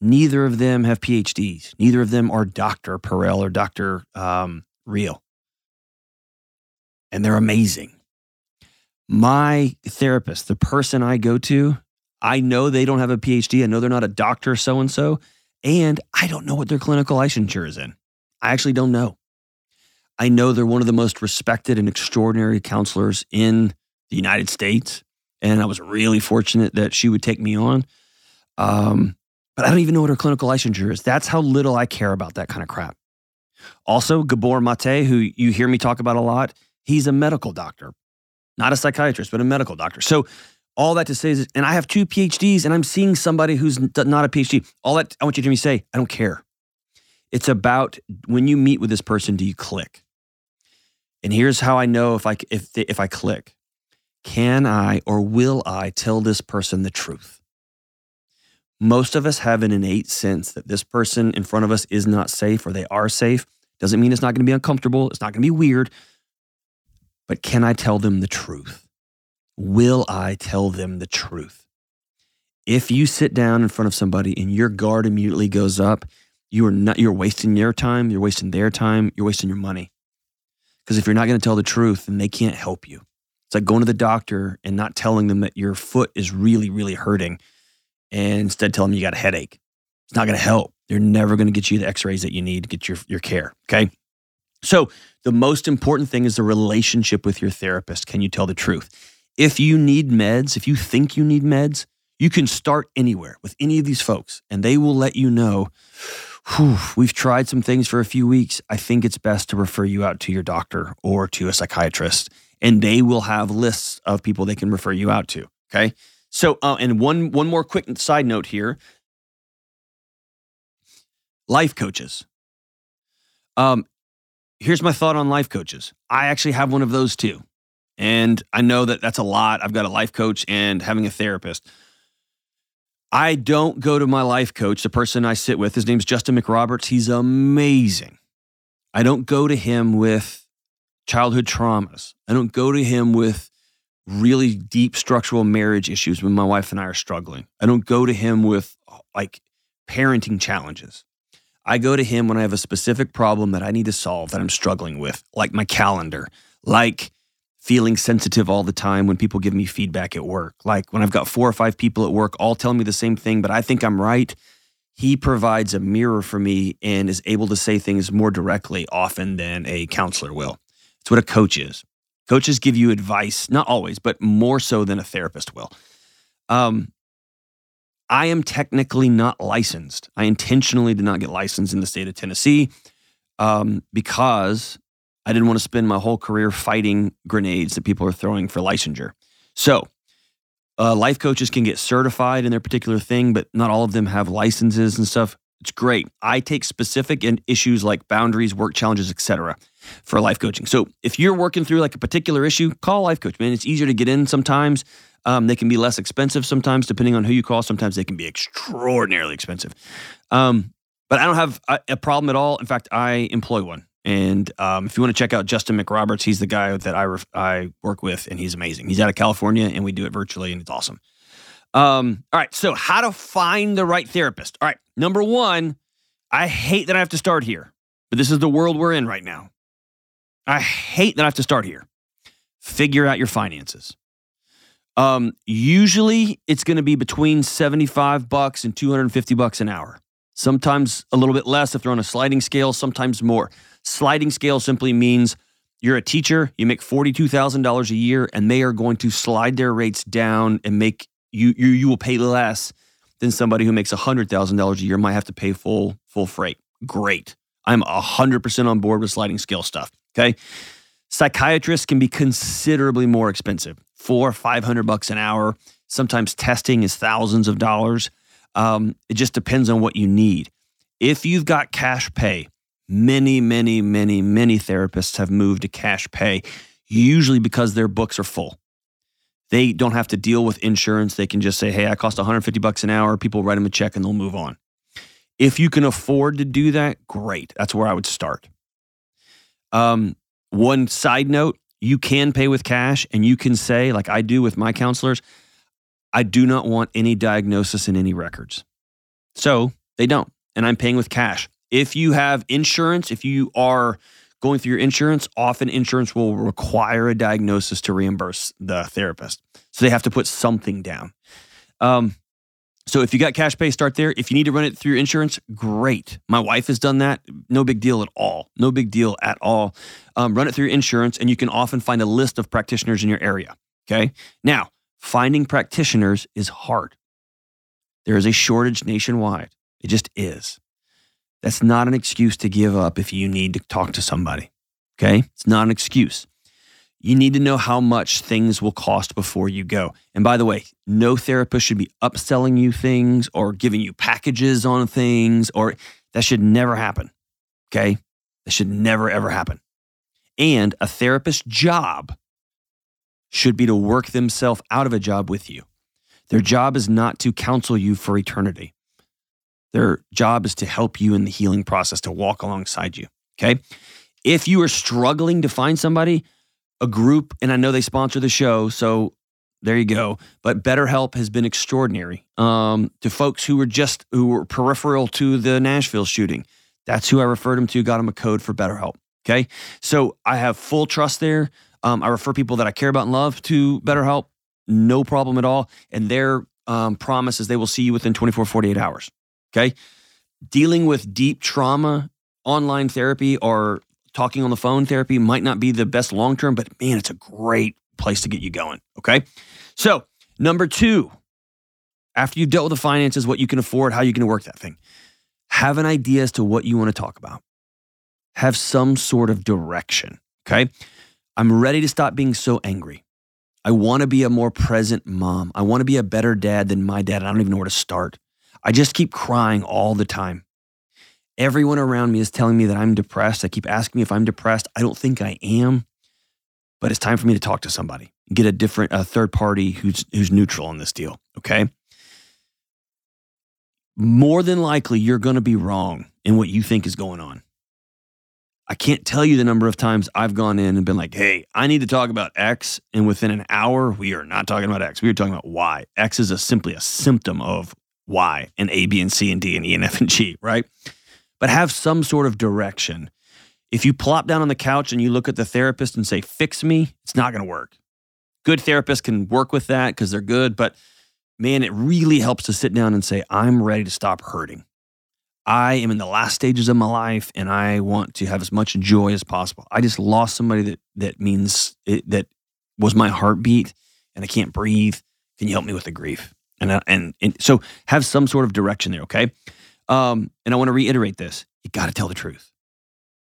Neither of them have PhDs. Neither of them are Dr. Perel or Dr. Um, Real. And they're amazing. My therapist, the person I go to, I know they don't have a PhD. I know they're not a doctor so and so, and I don't know what their clinical licensure is in. I actually don't know. I know they're one of the most respected and extraordinary counselors in the United States. And I was really fortunate that she would take me on. Um, but I don't even know what her clinical licensure is. That's how little I care about that kind of crap. Also, Gabor Mate, who you hear me talk about a lot, he's a medical doctor, not a psychiatrist, but a medical doctor. So all that to say is, and I have two PhDs and I'm seeing somebody who's not a PhD. All that I want you to me say, I don't care. It's about when you meet with this person, do you click? And here's how I know if I if if I click. Can I or will I tell this person the truth? Most of us have an innate sense that this person in front of us is not safe or they are safe. Doesn't mean it's not going to be uncomfortable. It's not going to be weird. But can I tell them the truth? Will I tell them the truth? If you sit down in front of somebody and your guard immediately goes up, you are not you're wasting your time, you're wasting their time, you're wasting your money. Because if you're not going to tell the truth, then they can't help you. It's like going to the doctor and not telling them that your foot is really, really hurting and instead telling them you got a headache. It's not going to help. They're never going to get you the x-rays that you need to get your, your care. Okay. So the most important thing is the relationship with your therapist. Can you tell the truth? If you need meds, if you think you need meds, you can start anywhere with any of these folks and they will let you know, we've tried some things for a few weeks. I think it's best to refer you out to your doctor or to a psychiatrist. And they will have lists of people they can refer you out to. Okay. So, uh, and one, one more quick side note here life coaches. Um, here's my thought on life coaches. I actually have one of those too. And I know that that's a lot. I've got a life coach and having a therapist. I don't go to my life coach, the person I sit with. His name's Justin McRoberts. He's amazing. I don't go to him with childhood traumas. I don't go to him with really deep structural marriage issues when my wife and I are struggling. I don't go to him with like parenting challenges. I go to him when I have a specific problem that I need to solve that I'm struggling with, like my calendar, like feeling sensitive all the time when people give me feedback at work, like when I've got four or five people at work all telling me the same thing, but I think I'm right. He provides a mirror for me and is able to say things more directly often than a counselor will. It's what a coach is. Coaches give you advice, not always, but more so than a therapist will. Um, I am technically not licensed. I intentionally did not get licensed in the state of Tennessee um, because I didn't want to spend my whole career fighting grenades that people are throwing for licensure. So, uh, life coaches can get certified in their particular thing, but not all of them have licenses and stuff. It's great. I take specific and issues like boundaries, work challenges, etc for life coaching. So if you're working through like a particular issue, call life coach, man. It's easier to get in sometimes. Um, they can be less expensive sometimes, depending on who you call. Sometimes they can be extraordinarily expensive. Um, but I don't have a, a, problem at all. In fact, I employ one. And um, if you want to check out Justin McRoberts, he's the guy that I, ref- I work with, and he's amazing. He's out of California, and we do it virtually, and it's awesome. Um, all right, so how to find the right therapist. All right, number one, I hate that I have to start here, but this is the world we're in right now. I hate that I have to start here. Figure out your finances. Um, usually it's going to be between 75 bucks and 250 bucks an hour. Sometimes a little bit less if they're on a sliding scale, sometimes more. Sliding scale simply means you're a teacher, you make $42,000 a year and they are going to slide their rates down and make you you you will pay less than somebody who makes $100,000 a year might have to pay full full freight. Great. I'm 100% on board with sliding scale stuff. Okay. Psychiatrists can be considerably more expensive, four, 500 bucks an hour. Sometimes testing is thousands of dollars. Um, it just depends on what you need. If you've got cash pay, many, many, many, many therapists have moved to cash pay, usually because their books are full. They don't have to deal with insurance. They can just say, hey, I cost 150 bucks an hour. People write them a check and they'll move on. If you can afford to do that, great. That's where I would start. Um, one side note you can pay with cash and you can say, like I do with my counselors, I do not want any diagnosis in any records. So they don't. And I'm paying with cash. If you have insurance, if you are going through your insurance, often insurance will require a diagnosis to reimburse the therapist. So they have to put something down. Um, so if you got cash pay, start there. If you need to run it through insurance, great. My wife has done that. No big deal at all. No big deal at all. Um, run it through insurance, and you can often find a list of practitioners in your area. Okay. Now, finding practitioners is hard. There is a shortage nationwide. It just is. That's not an excuse to give up if you need to talk to somebody. Okay. It's not an excuse you need to know how much things will cost before you go. And by the way, no therapist should be upselling you things or giving you packages on things, or that should never happen. Okay. That should never, ever happen. And a therapist's job should be to work themselves out of a job with you. Their job is not to counsel you for eternity. Their job is to help you in the healing process, to walk alongside you. Okay. If you are struggling to find somebody, a group, and I know they sponsor the show, so there you go. But BetterHelp has been extraordinary um, to folks who were just who were peripheral to the Nashville shooting. That's who I referred them to. Got them a code for BetterHelp. Okay, so I have full trust there. Um, I refer people that I care about and love to BetterHelp. No problem at all. And their um, promise is they will see you within 24, 48 hours. Okay. Dealing with deep trauma, online therapy, or talking on the phone therapy might not be the best long term, but man, it's a great place to get you going. Okay. So, number two, after you've dealt with the finances, what you can afford, how you can work that thing, have an idea as to what you want to talk about. Have some sort of direction. Okay. I'm ready to stop being so angry. I want to be a more present mom. I want to be a better dad than my dad. I don't even know where to start. I just keep crying all the time. Everyone around me is telling me that I'm depressed. I keep asking me if I'm depressed. I don't think I am, but it's time for me to talk to somebody, get a different, a third party who's who's neutral on this deal. Okay. More than likely, you're going to be wrong in what you think is going on. I can't tell you the number of times I've gone in and been like, hey, I need to talk about X. And within an hour, we are not talking about X. We are talking about Y. X is a, simply a symptom of Y and A, B, and C, and D, and E, and F, and G, right? But have some sort of direction. If you plop down on the couch and you look at the therapist and say, fix me, it's not going to work. Good therapists can work with that because they're good. But man, it really helps to sit down and say, I'm ready to stop hurting. I am in the last stages of my life and I want to have as much joy as possible. I just lost somebody that that means it, that was my heartbeat and I can't breathe. Can you help me with the grief? And I, and, and so have some sort of direction there, okay? Um, and I want to reiterate this. You got to tell the truth.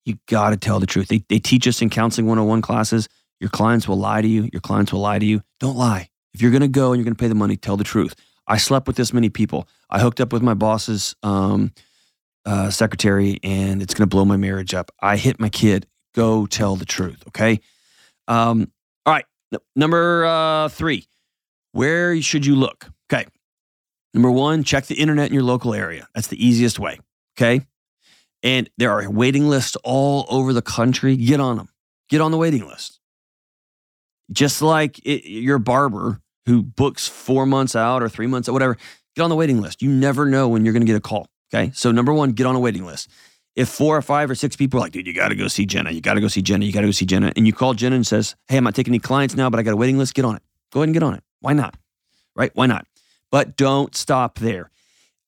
You got to tell the truth. They, they teach us in counseling 101 classes your clients will lie to you. Your clients will lie to you. Don't lie. If you're going to go and you're going to pay the money, tell the truth. I slept with this many people. I hooked up with my boss's um, uh, secretary, and it's going to blow my marriage up. I hit my kid. Go tell the truth. Okay. Um, all right. N- number uh, three. Where should you look? Okay. Number one, check the internet in your local area. That's the easiest way. Okay. And there are waiting lists all over the country. Get on them. Get on the waiting list. Just like it, your barber who books four months out or three months or whatever, get on the waiting list. You never know when you're going to get a call. Okay. So, number one, get on a waiting list. If four or five or six people are like, dude, you got to go see Jenna, you got to go see Jenna, you got to go see Jenna, and you call Jenna and says, hey, I'm not taking any clients now, but I got a waiting list, get on it. Go ahead and get on it. Why not? Right? Why not? But don't stop there.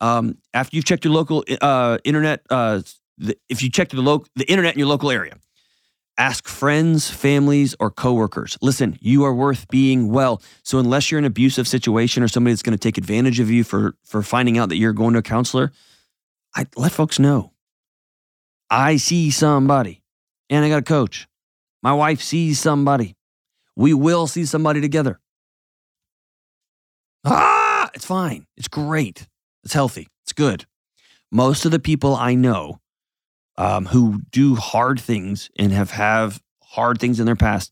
Um, after you've checked your local uh, internet, uh, the, if you check the, the internet in your local area, Ask friends, families, or coworkers. Listen, you are worth being well. So unless you're in an abusive situation or somebody that's going to take advantage of you for for finding out that you're going to a counselor, I let folks know. I see somebody, and I got a coach. My wife sees somebody. We will see somebody together. Ah, it's fine. It's great. It's healthy. It's good. Most of the people I know um, who do hard things and have have hard things in their past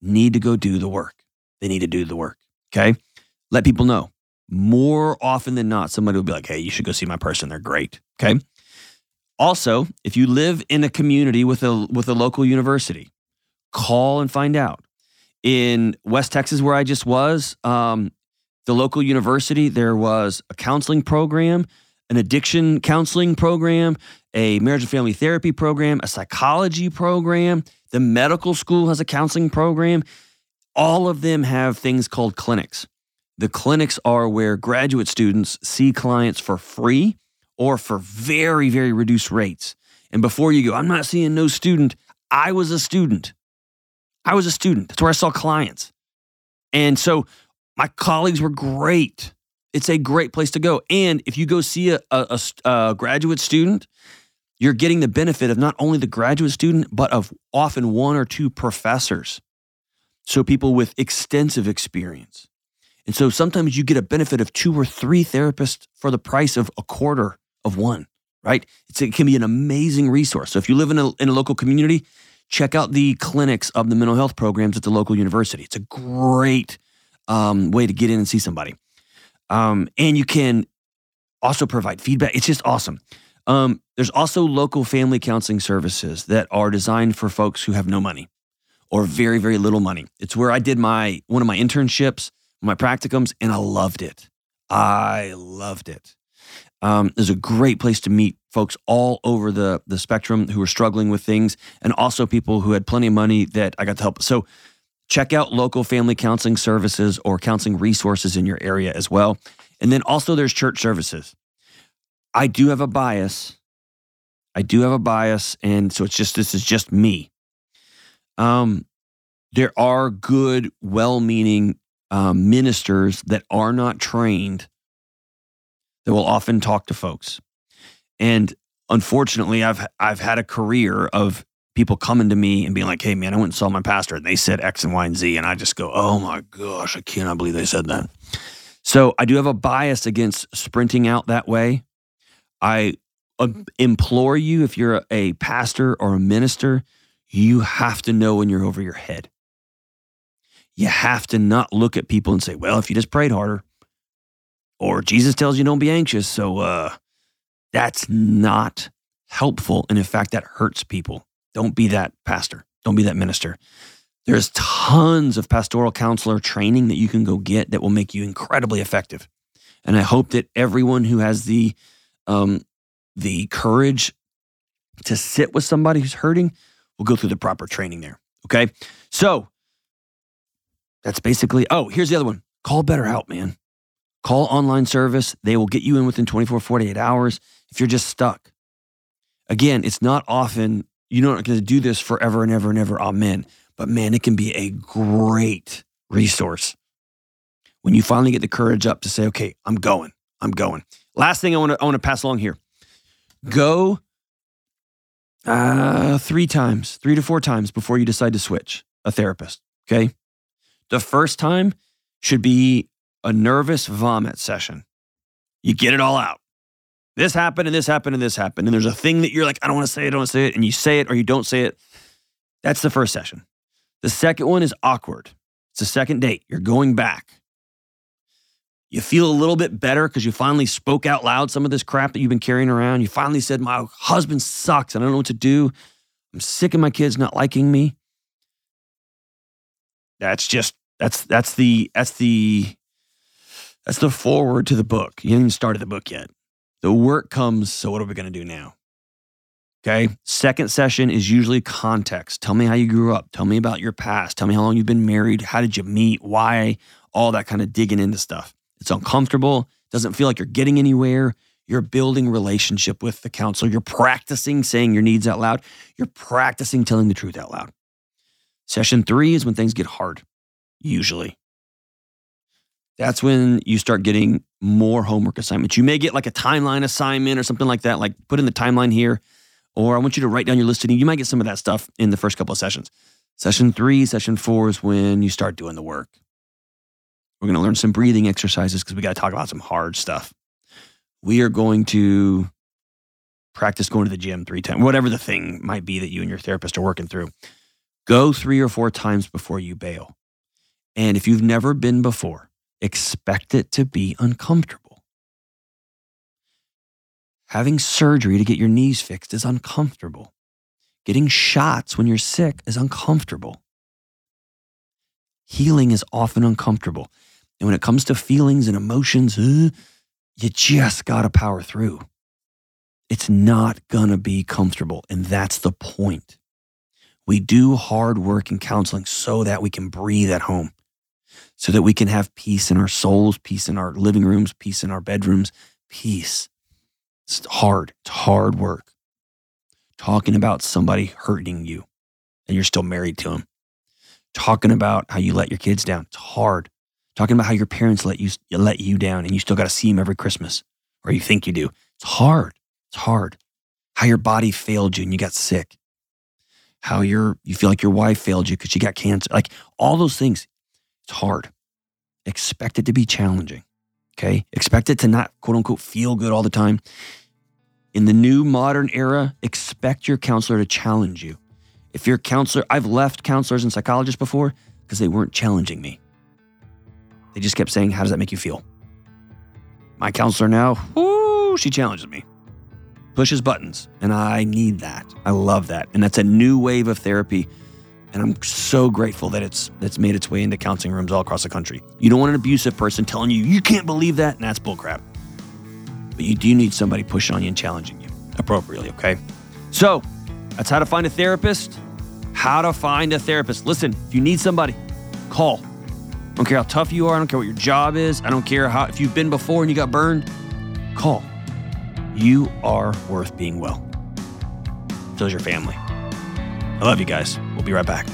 need to go do the work. They need to do the work. Okay, let people know. More often than not, somebody will be like, "Hey, you should go see my person. They're great." Okay. Also, if you live in a community with a with a local university, call and find out. In West Texas, where I just was, um, the local university, there was a counseling program, an addiction counseling program, a marriage and family therapy program, a psychology program. The medical school has a counseling program. All of them have things called clinics. The clinics are where graduate students see clients for free or for very, very reduced rates. And before you go, I'm not seeing no student. I was a student. I was a student. That's where I saw clients. And so my colleagues were great. It's a great place to go. And if you go see a, a, a, graduate student, you're getting the benefit of not only the graduate student, but of often one or two professors. So people with extensive experience. And so sometimes you get a benefit of two or three therapists for the price of a quarter of one, right? It's, it can be an amazing resource. So if you live in a, in a local community, check out the clinics of the mental health programs at the local university. It's a great um, way to get in and see somebody. Um, and you can also provide feedback. It's just awesome. Um, there's also local family counseling services that are designed for folks who have no money or very, very little money. It's where I did my one of my internships, my practicums, and I loved it. I loved it. Um, there's a great place to meet folks all over the the spectrum who are struggling with things, and also people who had plenty of money that I got to help. So check out local family counseling services or counseling resources in your area as well. And then also there's church services. I do have a bias. I do have a bias, and so it's just this is just me. Um, there are good, well-meaning um, ministers that are not trained that will often talk to folks, and unfortunately, I've I've had a career of people coming to me and being like, "Hey, man, I went and saw my pastor, and they said X and Y and Z," and I just go, "Oh my gosh, I cannot believe they said that." So I do have a bias against sprinting out that way. I uh, implore you, if you're a pastor or a minister, you have to know when you're over your head. You have to not look at people and say, well, if you just prayed harder, or Jesus tells you don't be anxious. So uh, that's not helpful. And in fact, that hurts people. Don't be that pastor. Don't be that minister. There's tons of pastoral counselor training that you can go get that will make you incredibly effective. And I hope that everyone who has the um, the courage to sit with somebody who's hurting will go through the proper training there. Okay. So that's basically, oh, here's the other one call Better BetterHelp, man. Call online service. They will get you in within 24, 48 hours if you're just stuck. Again, it's not often, you're not going to do this forever and ever and ever. Amen. But man, it can be a great resource when you finally get the courage up to say, okay, I'm going, I'm going. Last thing I want to, I want to pass along here go uh, three times, three to four times before you decide to switch a therapist. Okay. The first time should be a nervous vomit session. You get it all out. This happened and this happened and this happened. And there's a thing that you're like, I don't want to say it, I don't want to say it. And you say it or you don't say it. That's the first session. The second one is awkward. It's the second date. You're going back. You feel a little bit better because you finally spoke out loud some of this crap that you've been carrying around. You finally said, My husband sucks I don't know what to do. I'm sick of my kids not liking me. That's just that's that's the that's the that's the forward to the book. You haven't even started the book yet. The work comes, so what are we going to do now? Okay. Second session is usually context. Tell me how you grew up. Tell me about your past. Tell me how long you've been married. How did you meet? Why? All that kind of digging into stuff. It's uncomfortable. Doesn't feel like you're getting anywhere. You're building relationship with the counselor. You're practicing saying your needs out loud. You're practicing telling the truth out loud. Session three is when things get hard, usually. That's when you start getting more homework assignments. You may get like a timeline assignment or something like that, like put in the timeline here, or I want you to write down your listening. You might get some of that stuff in the first couple of sessions. Session three, session four is when you start doing the work. We're going to learn some breathing exercises because we got to talk about some hard stuff. We are going to practice going to the gym three times, whatever the thing might be that you and your therapist are working through. Go three or four times before you bail. And if you've never been before, expect it to be uncomfortable. Having surgery to get your knees fixed is uncomfortable. Getting shots when you're sick is uncomfortable. Healing is often uncomfortable. And when it comes to feelings and emotions, uh, you just got to power through. It's not going to be comfortable. And that's the point. We do hard work in counseling so that we can breathe at home, so that we can have peace in our souls, peace in our living rooms, peace in our bedrooms, peace. It's hard. It's hard work. Talking about somebody hurting you and you're still married to them. Talking about how you let your kids down. It's hard. Talking about how your parents let you let you down and you still got to see them every Christmas or you think you do. It's hard. It's hard. How your body failed you and you got sick how you're you feel like your wife failed you because she got cancer like all those things it's hard expect it to be challenging okay expect it to not quote unquote feel good all the time in the new modern era expect your counselor to challenge you if your counselor i've left counselors and psychologists before because they weren't challenging me they just kept saying how does that make you feel my counselor now whoo she challenges me pushes buttons. And I need that. I love that. And that's a new wave of therapy. And I'm so grateful that it's that's made its way into counseling rooms all across the country. You don't want an abusive person telling you you can't believe that, and that's bullcrap. But you do need somebody pushing on you and challenging you appropriately, okay? So that's how to find a therapist. How to find a therapist. Listen, if you need somebody, call. I don't care how tough you are. I don't care what your job is. I don't care how if you've been before and you got burned. Call. You are worth being well. So is your family. I love you guys. We'll be right back.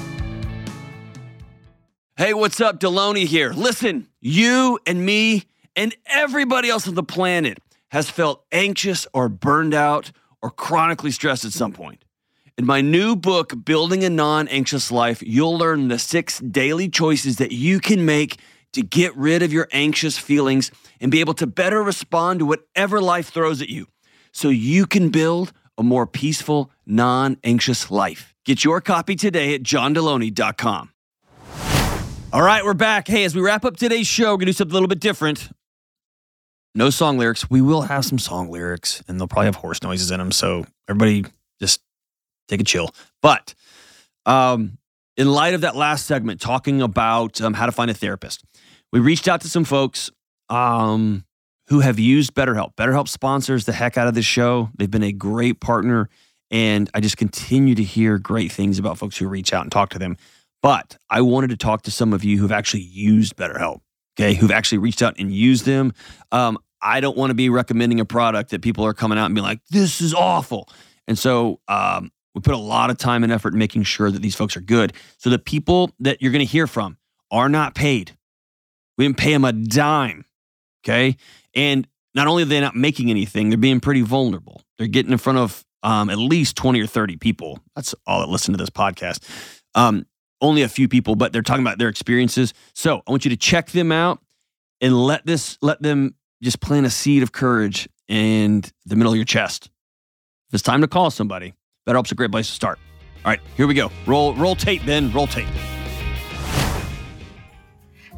Hey, what's up? Delony here. Listen, you and me and everybody else on the planet has felt anxious or burned out or chronically stressed at some point. In my new book, Building a Non Anxious Life, you'll learn the six daily choices that you can make to get rid of your anxious feelings and be able to better respond to whatever life throws at you so you can build a more peaceful, non anxious life. Get your copy today at johndelony.com. All right, we're back. Hey, as we wrap up today's show, we're going to do something a little bit different. No song lyrics. We will have some song lyrics, and they'll probably have horse noises in them. So everybody just take a chill. But um, in light of that last segment, talking about um, how to find a therapist, we reached out to some folks um, who have used BetterHelp. BetterHelp sponsors the heck out of this show. They've been a great partner, and I just continue to hear great things about folks who reach out and talk to them. But I wanted to talk to some of you who've actually used BetterHelp, okay, who've actually reached out and used them. Um, I don't want to be recommending a product that people are coming out and being like, this is awful. And so um, we put a lot of time and effort in making sure that these folks are good. So the people that you're going to hear from are not paid. We didn't pay them a dime. Okay. And not only are they not making anything, they're being pretty vulnerable. They're getting in front of um, at least 20 or 30 people. That's all that listen to this podcast. Um, only a few people, but they're talking about their experiences. So I want you to check them out and let this let them just plant a seed of courage in the middle of your chest. If it's time to call somebody, BetterHelp's a great place to start. All right, here we go. Roll roll tape, Ben. Roll tape.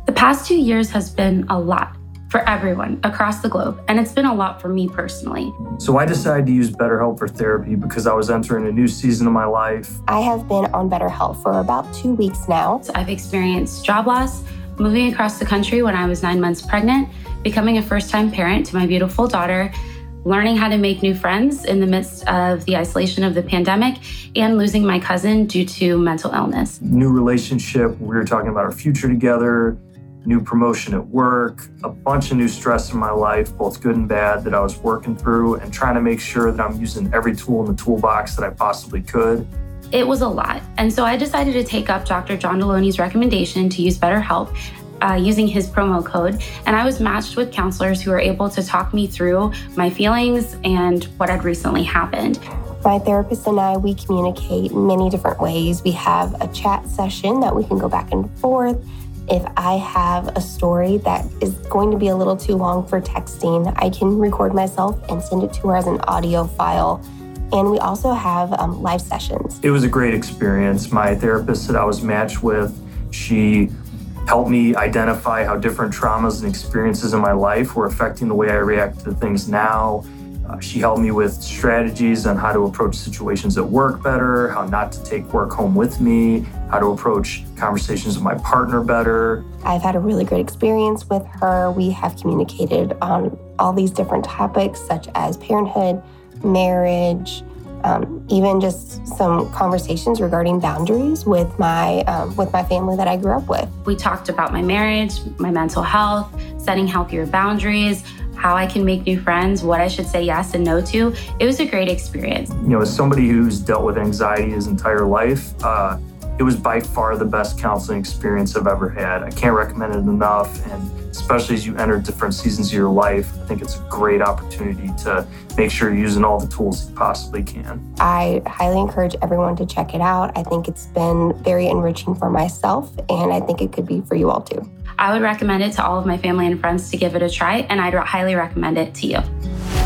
The past two years has been a lot for everyone across the globe, and it's been a lot for me personally. So I decided to use BetterHelp for therapy because I was entering a new season of my life. I have been on BetterHelp for about two weeks now. So I've experienced job loss, moving across the country when I was nine months pregnant, becoming a first time parent to my beautiful daughter, learning how to make new friends in the midst of the isolation of the pandemic, and losing my cousin due to mental illness. New relationship, we were talking about our future together, new promotion at work, a bunch of new stress in my life, both good and bad, that I was working through and trying to make sure that I'm using every tool in the toolbox that I possibly could. It was a lot. And so I decided to take up Dr. John Delony's recommendation to use BetterHelp uh, using his promo code. And I was matched with counselors who were able to talk me through my feelings and what had recently happened. My therapist and I, we communicate many different ways. We have a chat session that we can go back and forth. If I have a story that is going to be a little too long for texting, I can record myself and send it to her as an audio file. And we also have um, live sessions. It was a great experience. My therapist that I was matched with, she helped me identify how different traumas and experiences in my life were affecting the way I react to things now. Uh, she helped me with strategies on how to approach situations at work better, how not to take work home with me, how to approach conversations with my partner better. I've had a really great experience with her. We have communicated on all these different topics, such as parenthood, marriage, um, even just some conversations regarding boundaries with my um, with my family that I grew up with. We talked about my marriage, my mental health, setting healthier boundaries, how I can make new friends, what I should say yes and no to. It was a great experience. You know, as somebody who's dealt with anxiety his entire life, uh, it was by far the best counseling experience I've ever had. I can't recommend it enough. And especially as you enter different seasons of your life, I think it's a great opportunity to make sure you're using all the tools you possibly can. I highly encourage everyone to check it out. I think it's been very enriching for myself, and I think it could be for you all too. I would recommend it to all of my family and friends to give it a try, and I'd highly recommend it to you.